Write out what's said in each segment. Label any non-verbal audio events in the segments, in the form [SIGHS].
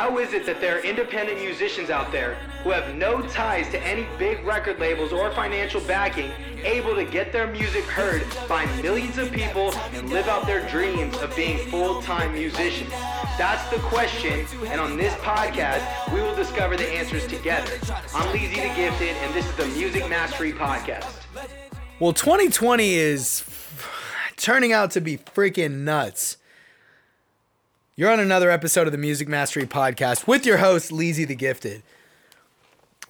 How is it that there are independent musicians out there who have no ties to any big record labels or financial backing, able to get their music heard by millions of people and live out their dreams of being full-time musicians? That's the question, and on this podcast, we will discover the answers together. I'm Leezy the Gifted, and this is the Music Mastery Podcast. Well, 2020 is turning out to be freaking nuts. You're on another episode of the Music Mastery Podcast with your host, Leezy the Gifted.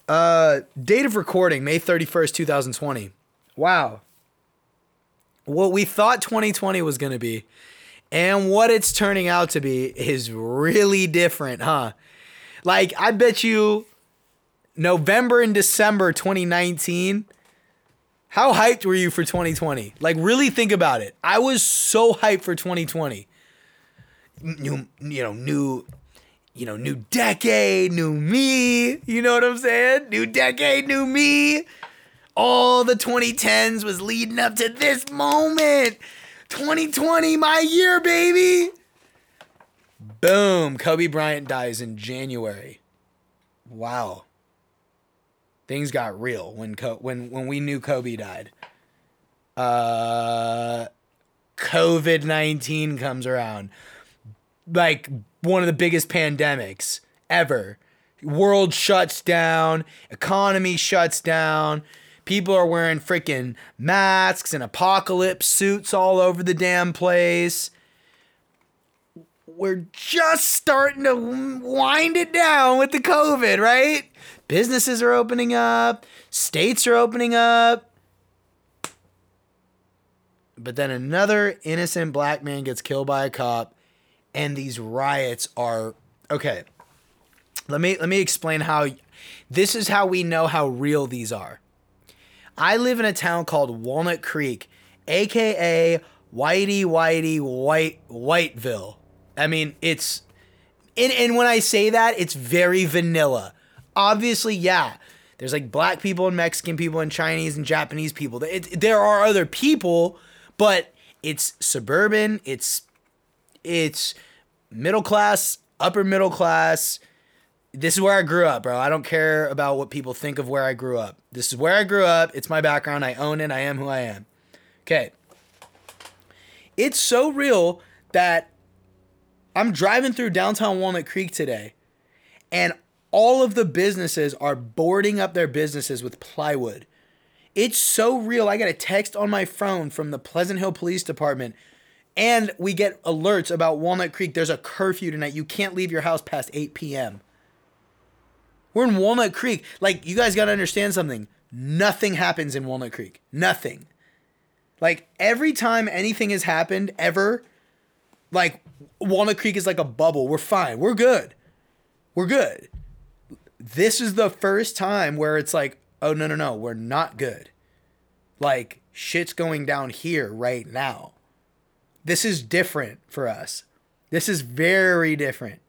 Uh, date of recording, May 31st, 2020. Wow. What we thought 2020 was going to be and what it's turning out to be is really different, huh? Like, I bet you November and December 2019 how hyped were you for 2020? Like, really think about it. I was so hyped for 2020. New, you know, new, you know, new decade, new me. You know what I'm saying? New decade, new me. All the 2010s was leading up to this moment. 2020, my year, baby. Boom. Kobe Bryant dies in January. Wow things got real when when when we knew Kobe died. Uh, COVID nineteen comes around, like one of the biggest pandemics ever. World shuts down, economy shuts down. People are wearing freaking masks and apocalypse suits all over the damn place. We're just starting to wind it down with the COVID, right? Businesses are opening up, states are opening up. But then another innocent black man gets killed by a cop and these riots are okay. Let me let me explain how this is how we know how real these are. I live in a town called Walnut Creek, aka Whitey Whitey White Whiteville. I mean, it's and, and when I say that, it's very vanilla obviously, yeah, there's like black people and Mexican people and Chinese and Japanese people. It, there are other people, but it's suburban. It's it's middle class, upper middle class. This is where I grew up, bro. I don't care about what people think of where I grew up. This is where I grew up. It's my background. I own it. I am who I am. Okay. It's so real that I'm driving through downtown Walnut Creek today and all of the businesses are boarding up their businesses with plywood. It's so real. I got a text on my phone from the Pleasant Hill Police Department, and we get alerts about Walnut Creek. There's a curfew tonight. You can't leave your house past 8 p.m. We're in Walnut Creek. Like, you guys got to understand something. Nothing happens in Walnut Creek. Nothing. Like, every time anything has happened, ever, like, Walnut Creek is like a bubble. We're fine. We're good. We're good this is the first time where it's like, oh, no, no, no, we're not good. Like, shit's going down here right now. This is different for us. This is very different.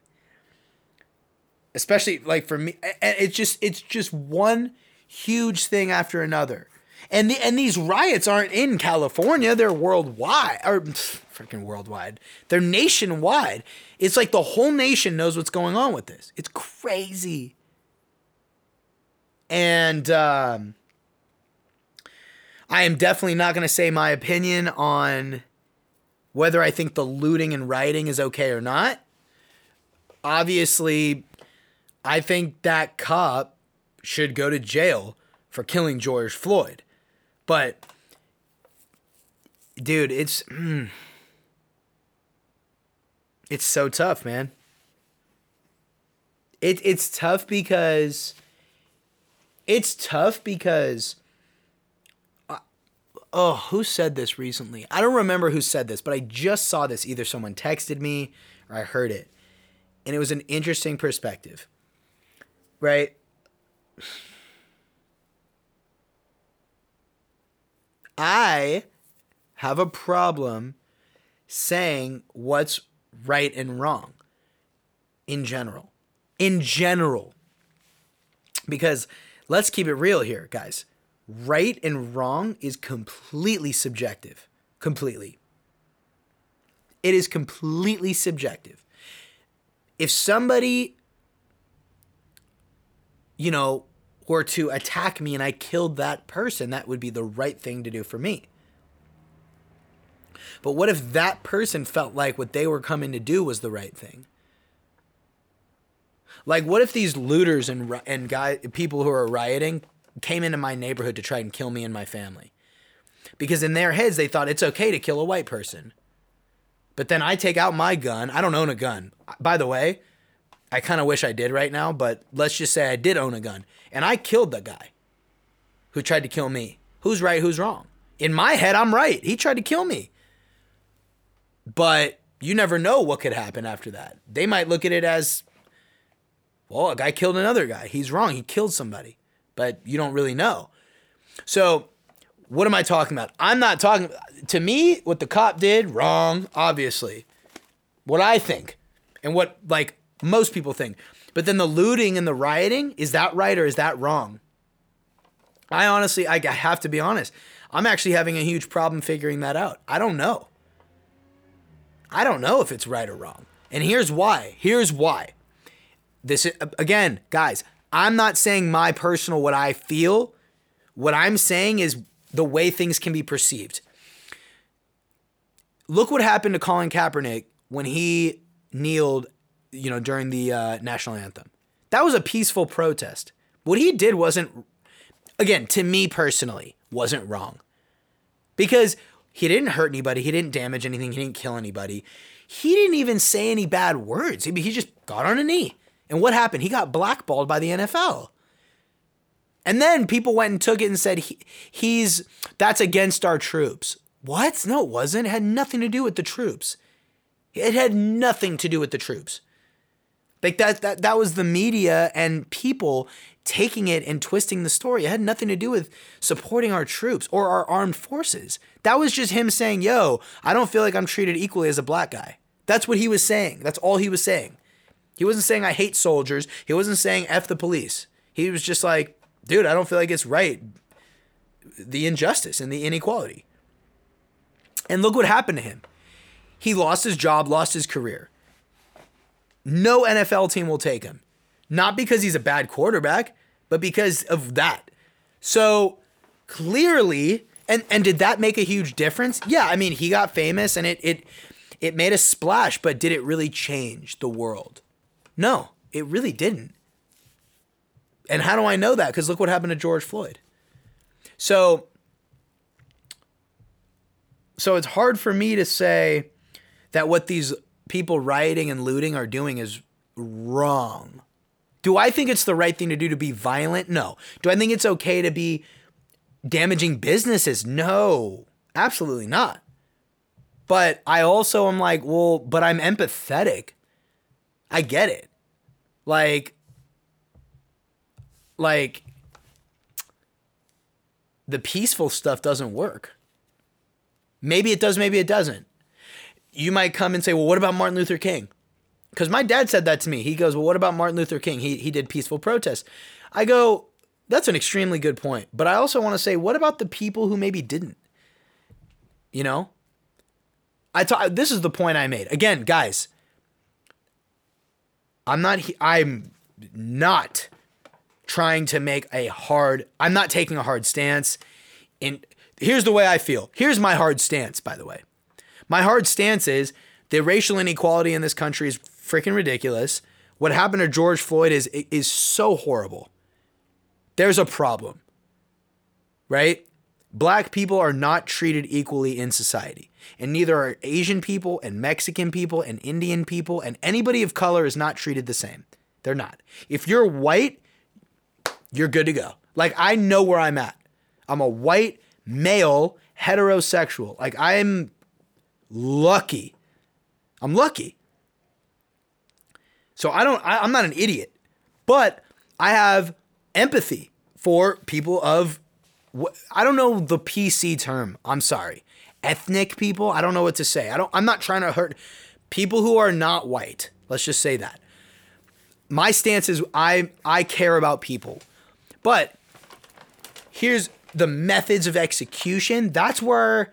Especially like for me, it's just it's just one huge thing after another. And the and these riots aren't in California, they're worldwide or freaking worldwide. They're nationwide. It's like the whole nation knows what's going on with this. It's crazy. And um, I am definitely not going to say my opinion on whether I think the looting and rioting is okay or not. Obviously, I think that cop should go to jail for killing George Floyd. But, dude, it's. Mm, it's so tough, man. It, it's tough because it's tough because oh who said this recently? I don't remember who said this but i just saw this. Either someone texted me or i heard it. And it was an interesting perspective right? I have a problem saying what's right and wrong in general. In general. Because let's keep it real here, guys. Right and wrong is completely subjective. Completely. It is completely subjective. If somebody you know, were to attack me and I killed that person, that would be the right thing to do for me. But what if that person felt like what they were coming to do was the right thing? Like, what if these looters and and guy people who are rioting came into my neighborhood to try and kill me and my family? Because in their heads, they thought it's okay to kill a white person. But then I take out my gun. I don't own a gun. By the way, I kind of wish I did right now, but let's just say I did own a gun. And I killed the guy who tried to kill me. Who's right? Who's wrong? In my head, I'm right. He tried to kill me. But you never know what could happen after that. They might look at it as, well, a guy killed another guy. He's wrong. He killed somebody. But you don't really know. So, what am I talking about? I'm not talking to me what the cop did wrong, obviously. What I think and what like most people think. But then the looting and the rioting, is that right or is that wrong? I honestly I have to be honest. I'm actually having a huge problem figuring that out. I don't know. I don't know if it's right or wrong. And here's why. Here's why. This is, again, guys, I'm not saying my personal what I feel. What I'm saying is the way things can be perceived. Look what happened to Colin Kaepernick when he kneeled, you know, during the uh, national anthem. That was a peaceful protest. What he did wasn't, again, to me personally, wasn't wrong. Because he didn't hurt anybody. He didn't damage anything. He didn't kill anybody. He didn't even say any bad words. He, he just got on a knee. And what happened? He got blackballed by the NFL. And then people went and took it and said he, he's that's against our troops. What? No, it wasn't. It had nothing to do with the troops. It had nothing to do with the troops. Like that that that was the media and people taking it and twisting the story. It had nothing to do with supporting our troops or our armed forces. That was just him saying, "Yo, I don't feel like I'm treated equally as a black guy." That's what he was saying. That's all he was saying. He wasn't saying I hate soldiers. He wasn't saying F the police. He was just like, dude, I don't feel like it's right. The injustice and the inequality. And look what happened to him. He lost his job, lost his career. No NFL team will take him. Not because he's a bad quarterback, but because of that. So clearly, and and did that make a huge difference? Yeah, I mean, he got famous and it it it made a splash, but did it really change the world? No, it really didn't. And how do I know that? Because look what happened to George Floyd. So, so it's hard for me to say that what these people rioting and looting are doing is wrong. Do I think it's the right thing to do to be violent? No. Do I think it's okay to be damaging businesses? No, absolutely not. But I also am like, well, but I'm empathetic. I get it. Like, like the peaceful stuff doesn't work. Maybe it does, maybe it doesn't. You might come and say, well, what about Martin Luther King? Because my dad said that to me. He goes, well, what about Martin Luther King? He, he did peaceful protests. I go, that's an extremely good point. But I also want to say, what about the people who maybe didn't? You know? I thought this is the point I made. Again, guys, I'm not I'm not trying to make a hard I'm not taking a hard stance in here's the way I feel. Here's my hard stance by the way. My hard stance is the racial inequality in this country is freaking ridiculous. What happened to George Floyd is is so horrible. There's a problem. Right? Black people are not treated equally in society. And neither are Asian people and Mexican people and Indian people and anybody of color is not treated the same. They're not. If you're white, you're good to go. Like I know where I'm at. I'm a white male heterosexual. Like I'm lucky. I'm lucky. So I don't I, I'm not an idiot. But I have empathy for people of I don't know the PC term. I'm sorry. Ethnic people, I don't know what to say. I don't I'm not trying to hurt people who are not white. Let's just say that. My stance is I I care about people. But here's the methods of execution. That's where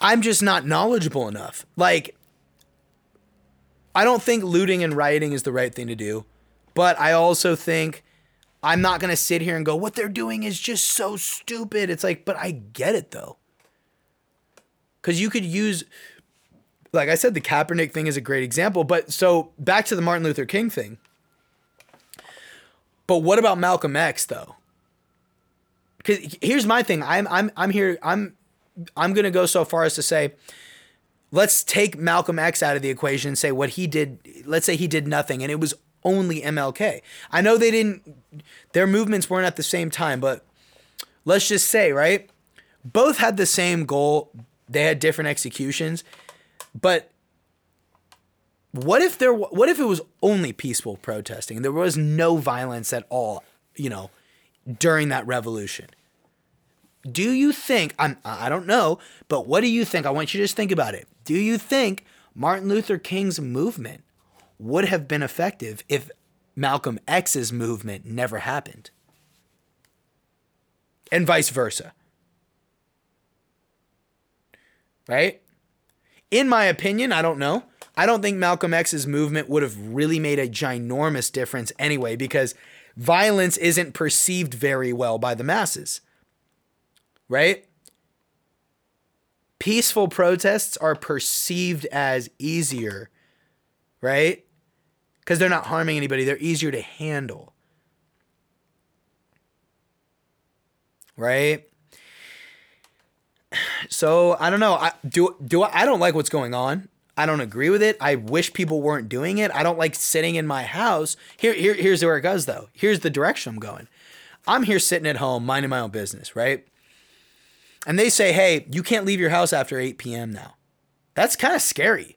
I'm just not knowledgeable enough. Like I don't think looting and rioting is the right thing to do, but I also think I'm not going to sit here and go, what they're doing is just so stupid. It's like, but I get it though. Because you could use, like I said, the Kaepernick thing is a great example. But so back to the Martin Luther King thing. But what about Malcolm X though? Because here's my thing. I'm I'm I'm here. I'm I'm gonna go so far as to say, let's take Malcolm X out of the equation and say what he did. Let's say he did nothing, and it was only MLK. I know they didn't, their movements weren't at the same time, but let's just say, right? Both had the same goal. They had different executions, but what if there what if it was only peaceful protesting? There was no violence at all, you know, during that revolution. Do you think I'm I don't know, but what do you think? I want you to just think about it. Do you think Martin Luther King's movement would have been effective if Malcolm X's movement never happened. And vice versa. Right? In my opinion, I don't know. I don't think Malcolm X's movement would have really made a ginormous difference anyway because violence isn't perceived very well by the masses. Right? Peaceful protests are perceived as easier, right? Because they're not harming anybody. They're easier to handle. Right? [SIGHS] So I don't know. I do do I, I don't like what's going on. I don't agree with it. I wish people weren't doing it. I don't like sitting in my house. Here, here here's where it goes though. Here's the direction I'm going. I'm here sitting at home, minding my own business, right? And they say, hey, you can't leave your house after 8 p.m. now. That's kind of scary.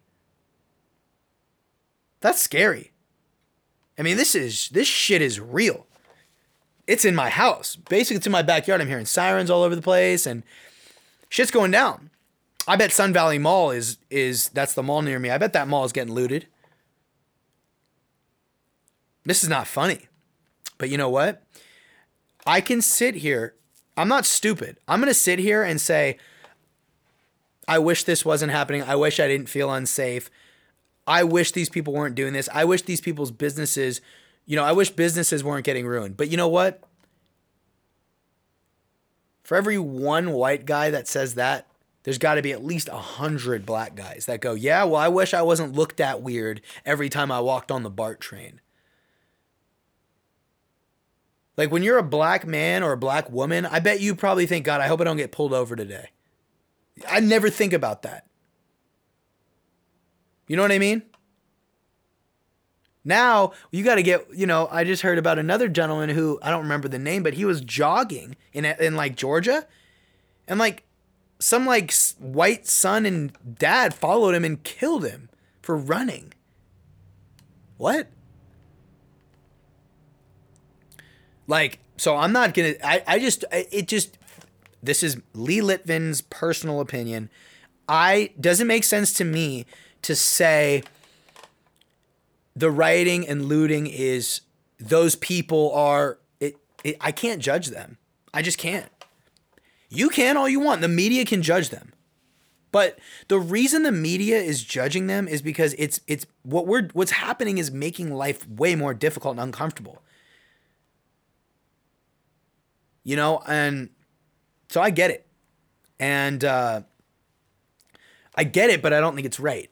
That's scary. I mean, this is this shit is real. It's in my house. Basically, it's in my backyard. I'm hearing sirens all over the place and shit's going down. I bet Sun Valley Mall is is that's the mall near me. I bet that mall is getting looted. This is not funny. But you know what? I can sit here. I'm not stupid. I'm going to sit here and say I wish this wasn't happening. I wish I didn't feel unsafe. I wish these people weren't doing this. I wish these people's businesses, you know, I wish businesses weren't getting ruined. But you know what? For every one white guy that says that, there's got to be at least a hundred black guys that go, yeah, well, I wish I wasn't looked at weird every time I walked on the BART train. Like when you're a black man or a black woman, I bet you probably think, God, I hope I don't get pulled over today. I never think about that. You know what I mean? Now you got to get, you know, I just heard about another gentleman who I don't remember the name, but he was jogging in in like Georgia, and like some like white son and dad followed him and killed him for running. What? Like, so I'm not gonna. I I just it just this is Lee Litvin's personal opinion. I doesn't make sense to me to say the rioting and looting is those people are it, it I can't judge them. I just can't. You can all you want. The media can judge them. But the reason the media is judging them is because it's it's what we're what's happening is making life way more difficult and uncomfortable. You know, and so I get it. And uh I get it, but I don't think it's right.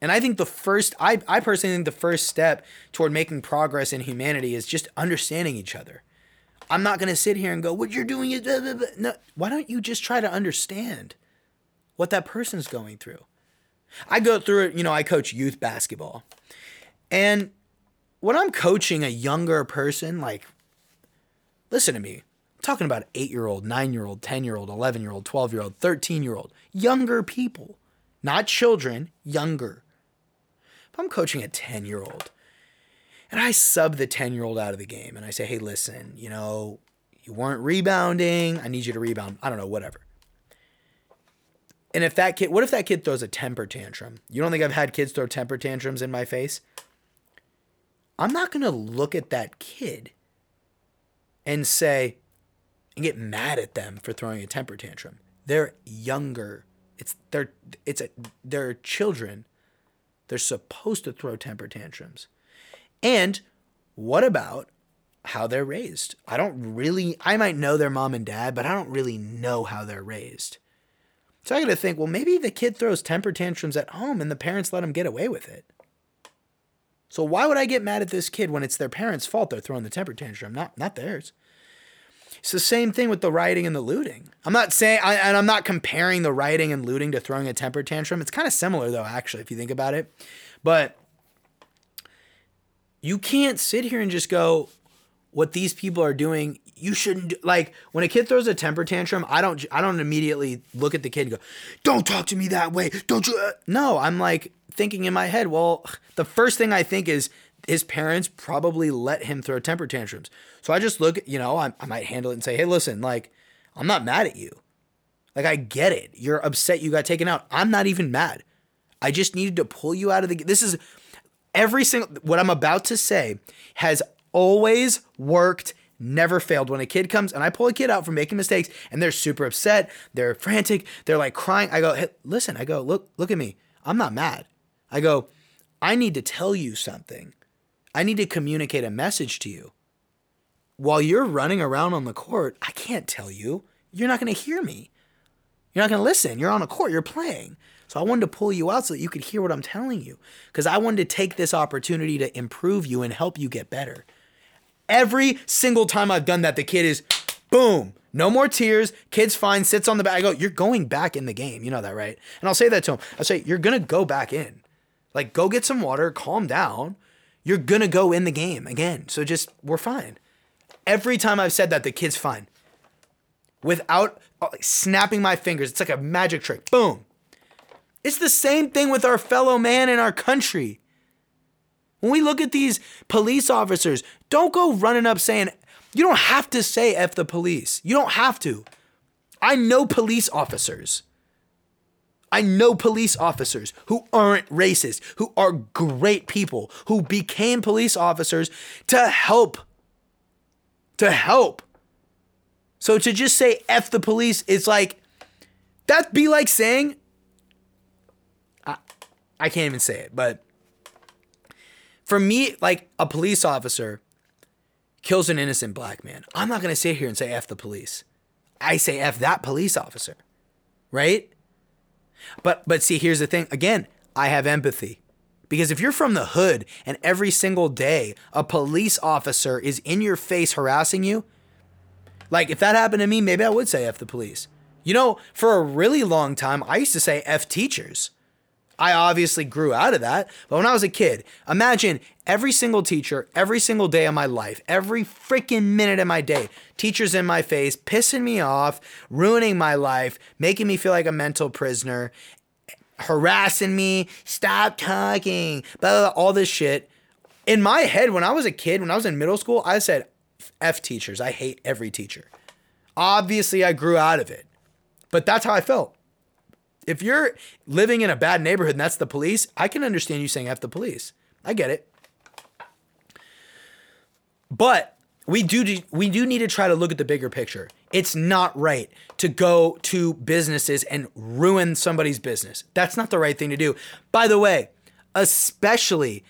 And I think the first, I, I personally think the first step toward making progress in humanity is just understanding each other. I'm not going to sit here and go, what you're doing is, blah, blah, blah. no. Why don't you just try to understand what that person's going through? I go through it, you know, I coach youth basketball. And when I'm coaching a younger person, like, listen to me. I'm talking about eight year old, nine year old, 10 year old, 11 year old, 12 year old, 13 year old, younger people, not children, younger. I'm coaching a 10 year old and I sub the 10 year old out of the game and I say, hey, listen, you know, you weren't rebounding. I need you to rebound. I don't know, whatever. And if that kid, what if that kid throws a temper tantrum? You don't think I've had kids throw temper tantrums in my face? I'm not going to look at that kid and say, and get mad at them for throwing a temper tantrum. They're younger. It's they're it's a, they're children they're supposed to throw temper tantrums. And what about how they're raised. I don't really, I might know their mom and dad, but I don't really know how they're raised. So I got to think, well, maybe the kid throws temper tantrums at home and the parents let him get away with it. So why would I get mad at this kid when it's their parents' fault they're throwing the temper tantrum, not not theirs? It's the same thing with the rioting and the looting. I'm not saying, I, and I'm not comparing the rioting and looting to throwing a temper tantrum. It's kind of similar though, actually, if you think about it. But you can't sit here and just go, what these people are doing you shouldn't do. like when a kid throws a temper tantrum i don't i don't immediately look at the kid and go don't talk to me that way don't you uh. no i'm like thinking in my head well the first thing i think is his parents probably let him throw temper tantrums so i just look you know I, I might handle it and say hey listen like i'm not mad at you like i get it you're upset you got taken out i'm not even mad i just needed to pull you out of the this is every single what i'm about to say has always worked never failed. When a kid comes and I pull a kid out for making mistakes and they're super upset, they're frantic, they're like crying, I go, hey, listen, I go, look, look at me. I'm not mad. I go, I need to tell you something. I need to communicate a message to you. While you're running around on the court, I can't tell you. You're not going to hear me. You're not going to listen. You're on a court, you're playing. So I wanted to pull you out so that you could hear what I'm telling you because I wanted to take this opportunity to improve you and help you get better. Every single time I've done that, the kid is boom, no more tears. Kid's fine, sits on the back. I go, you're going back in the game. You know that, right? And I'll say that to him. I'll say, you're gonna go back in. Like, go get some water, calm down. You're gonna go in the game again. So just, we're fine. Every time I've said that, the kid's fine. Without uh, snapping my fingers. It's like a magic trick. Boom. It's the same thing with our fellow man in our country. When we look at these police officers, don't go running up saying, you don't have to say F the police. You don't have to. I know police officers. I know police officers who aren't racist, who are great people, who became police officers to help. To help. So to just say F the police, it's like, that'd be like saying, I, I can't even say it, but for me, like a police officer kills an innocent black man. I'm not going to sit here and say F the police. I say F that police officer. Right? But but see, here's the thing. Again, I have empathy. Because if you're from the hood and every single day a police officer is in your face harassing you, like if that happened to me, maybe I would say F the police. You know, for a really long time, I used to say F teachers. I obviously grew out of that. But when I was a kid, imagine every single teacher, every single day of my life, every freaking minute of my day, teachers in my face, pissing me off, ruining my life, making me feel like a mental prisoner, harassing me, stop talking, blah, blah, blah all this shit. In my head, when I was a kid, when I was in middle school, I said, F teachers. I hate every teacher. Obviously, I grew out of it, but that's how I felt if you're living in a bad neighborhood and that's the police, I can understand you saying F the police. I get it. But we do we do need to try to look at the bigger picture. It's not right to go to businesses and ruin somebody's business. That's not the right thing to do. By the way, especially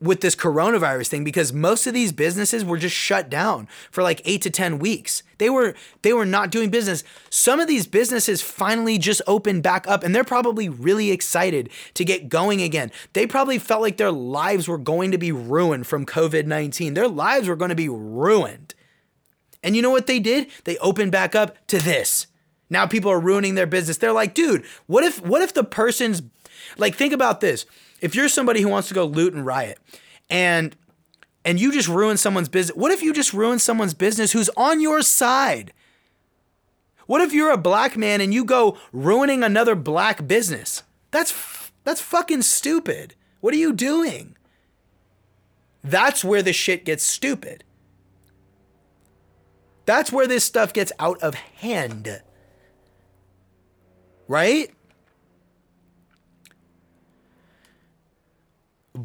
with this coronavirus thing because most of these businesses were just shut down for like 8 to 10 weeks. They were they were not doing business. Some of these businesses finally just opened back up and they're probably really excited to get going again. They probably felt like their lives were going to be ruined from COVID-19. Their lives were going to be ruined. And you know what they did? They opened back up to this. Now people are ruining their business. They're like, "Dude, what if what if the person's like think about this if you're somebody who wants to go loot and riot and and you just ruin someone's business what if you just ruin someone's business who's on your side? What if you're a black man and you go ruining another black business? That's that's fucking stupid. What are you doing? That's where the shit gets stupid. That's where this stuff gets out of hand. Right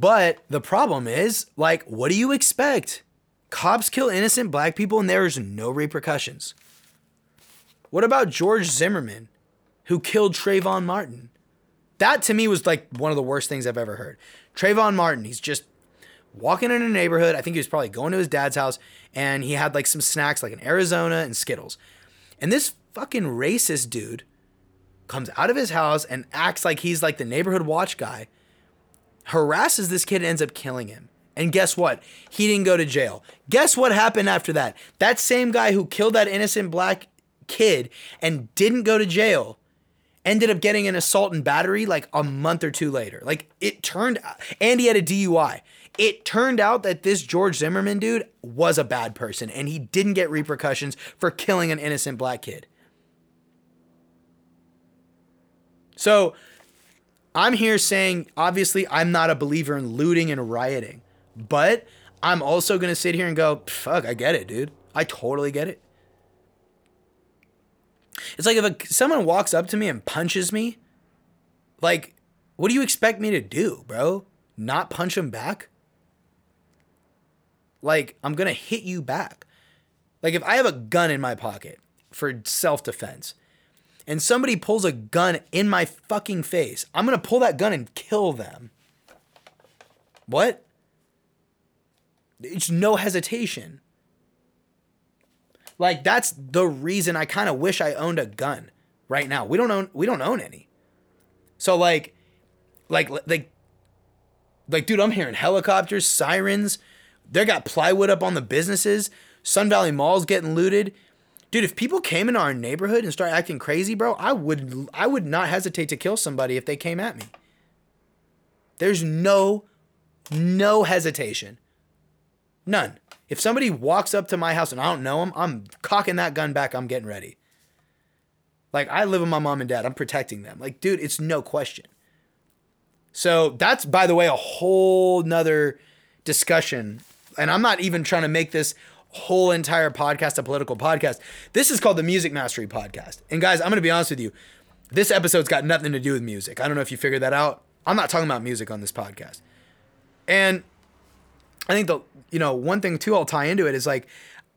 But the problem is, like, what do you expect? Cops kill innocent black people and there's no repercussions. What about George Zimmerman, who killed Trayvon Martin? That to me was like one of the worst things I've ever heard. Trayvon Martin, he's just walking in a neighborhood. I think he was probably going to his dad's house and he had like some snacks like an Arizona and Skittles. And this fucking racist dude comes out of his house and acts like he's like the neighborhood watch guy, harasses this kid and ends up killing him. And guess what? He didn't go to jail. Guess what happened after that? That same guy who killed that innocent black kid and didn't go to jail ended up getting an assault and battery like a month or two later. Like it turned and he had a DUI. It turned out that this George Zimmerman dude was a bad person and he didn't get repercussions for killing an innocent black kid. So I'm here saying, obviously, I'm not a believer in looting and rioting, but I'm also going to sit here and go, fuck, I get it, dude. I totally get it. It's like if a, someone walks up to me and punches me, like, what do you expect me to do, bro? Not punch him back? Like, I'm going to hit you back. Like, if I have a gun in my pocket for self defense and somebody pulls a gun in my fucking face, I'm going to pull that gun and kill them. What? It's no hesitation. Like that's the reason I kind of wish I owned a gun right now. We don't own we don't own any. So like like like like dude, I'm hearing helicopters, sirens. They got plywood up on the businesses. Sun Valley Mall's getting looted. Dude, if people came in our neighborhood and started acting crazy, bro, I would I would not hesitate to kill somebody if they came at me. There's no no hesitation. None. If somebody walks up to my house and I don't know them, I'm cocking that gun back. I'm getting ready. Like I live with my mom and dad. I'm protecting them. Like, dude, it's no question. So that's by the way a whole nother discussion. And I'm not even trying to make this whole entire podcast a political podcast. This is called the Music Mastery Podcast. And guys, I'm gonna be honest with you. This episode's got nothing to do with music. I don't know if you figured that out. I'm not talking about music on this podcast. And I think the you know one thing too I'll tie into it is like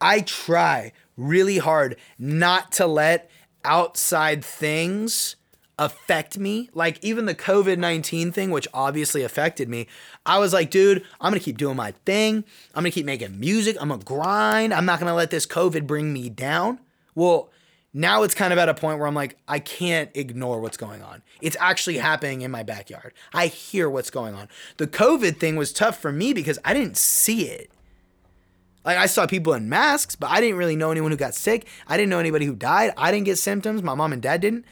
I try really hard not to let outside things affect me. Like even the COVID 19 thing, which obviously affected me, I was like, dude, I'm gonna keep doing my thing. I'm gonna keep making music. I'm gonna grind. I'm not gonna let this COVID bring me down. Well, now it's kind of at a point where I'm like, I can't ignore what's going on. It's actually happening in my backyard. I hear what's going on. The COVID thing was tough for me because I didn't see it. Like I saw people in masks, but I didn't really know anyone who got sick. I didn't know anybody who died. I didn't get symptoms. My mom and dad didn't.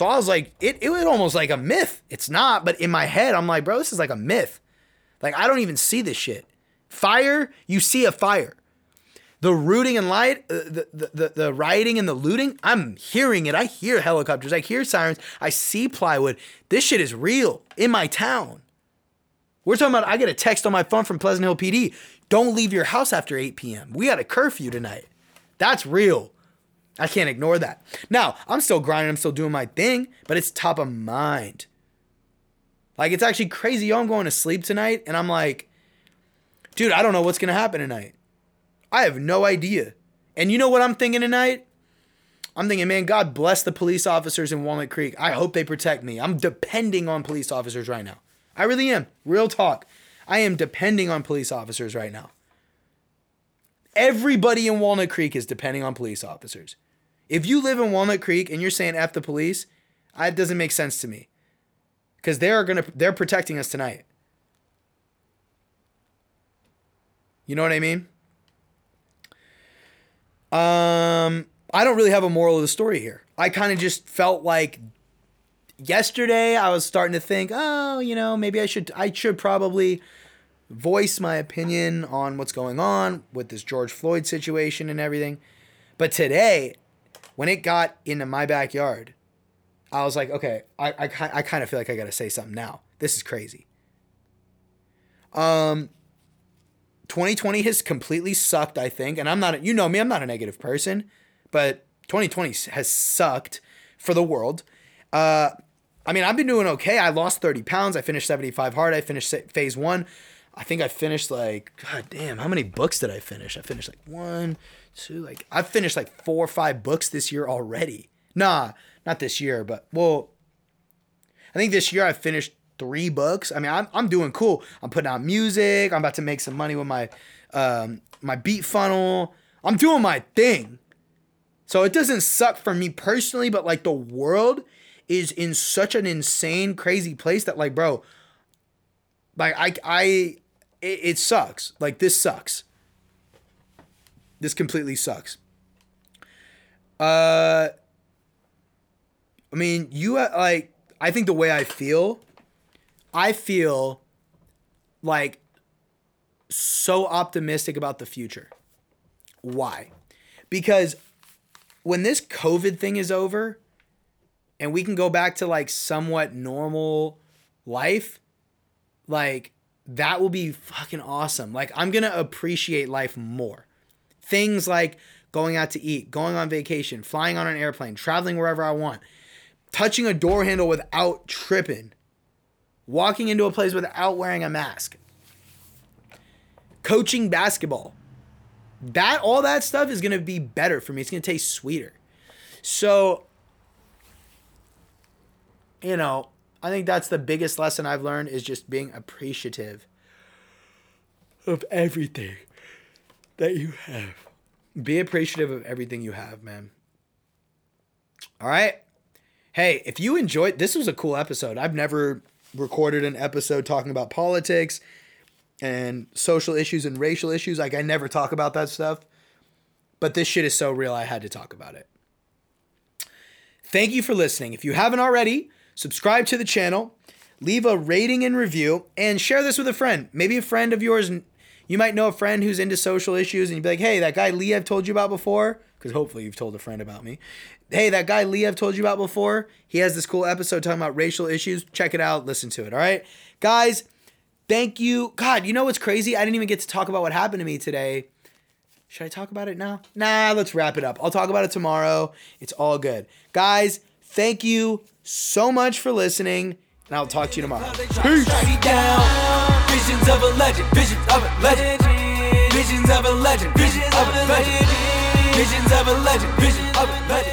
So I was like, it, it was almost like a myth. It's not, but in my head, I'm like, bro, this is like a myth. Like I don't even see this shit. Fire, you see a fire the rooting and light, uh, the, the, the, the rioting and the looting, I'm hearing it. I hear helicopters. I hear sirens. I see plywood. This shit is real in my town. We're talking about, I get a text on my phone from Pleasant Hill PD. Don't leave your house after 8 p.m. We got a curfew tonight. That's real. I can't ignore that. Now, I'm still grinding. I'm still doing my thing, but it's top of mind. Like, it's actually crazy. Yo, I'm going to sleep tonight, and I'm like, dude, I don't know what's going to happen tonight. I have no idea. And you know what I'm thinking tonight? I'm thinking, man, God bless the police officers in Walnut Creek. I hope they protect me. I'm depending on police officers right now. I really am. Real talk. I am depending on police officers right now. Everybody in Walnut Creek is depending on police officers. If you live in Walnut Creek and you're saying F the police, it doesn't make sense to me. Because they're gonna they're protecting us tonight. You know what I mean? Um, I don't really have a moral of the story here. I kind of just felt like yesterday I was starting to think, oh, you know, maybe I should I should probably voice my opinion on what's going on with this George Floyd situation and everything. But today, when it got into my backyard, I was like, okay, I I, I kind of feel like I got to say something now. This is crazy. Um, 2020 has completely sucked, I think. And I'm not, you know me, I'm not a negative person, but 2020 has sucked for the world. Uh, I mean, I've been doing okay. I lost 30 pounds. I finished 75 hard. I finished phase one. I think I finished like, God damn, how many books did I finish? I finished like one, two, like, I've finished like four or five books this year already. Nah, not this year, but well, I think this year I finished three books. I mean, I'm, I'm doing cool. I'm putting out music. I'm about to make some money with my um, my beat funnel. I'm doing my thing. So it doesn't suck for me personally, but like the world is in such an insane, crazy place that like, bro, like I I it, it sucks. Like this sucks. This completely sucks. Uh I mean, you uh, like I think the way I feel, I feel like so optimistic about the future. Why? Because when this COVID thing is over and we can go back to like somewhat normal life, like that will be fucking awesome. Like I'm going to appreciate life more. Things like going out to eat, going on vacation, flying on an airplane, traveling wherever I want, touching a door handle without tripping, walking into a place without wearing a mask, coaching basketball. That all that stuff is going to be better for me. It's going to taste sweeter. So you know, I think that's the biggest lesson I've learned is just being appreciative of everything that you have. Be appreciative of everything you have, man. All right. Hey, if you enjoyed this was a cool episode. I've never recorded an episode talking about politics and social issues and racial issues. Like I never talk about that stuff. But this shit is so real I had to talk about it. Thank you for listening. If you haven't already, subscribe to the channel, leave a rating and review, and share this with a friend. Maybe a friend of yours. You might know a friend who's into social issues, and you'd be like, hey, that guy Lee I've told you about before, because hopefully you've told a friend about me. Hey, that guy Lee I've told you about before, he has this cool episode talking about racial issues. Check it out, listen to it, all right? Guys, thank you. God, you know what's crazy? I didn't even get to talk about what happened to me today. Should I talk about it now? Nah, let's wrap it up. I'll talk about it tomorrow. It's all good. Guys, thank you so much for listening, and I'll talk to you tomorrow. Peace. Visions of a legend, visions of a legend, visions of a legend, visions of a legend, visions of a legend, visions of a legend.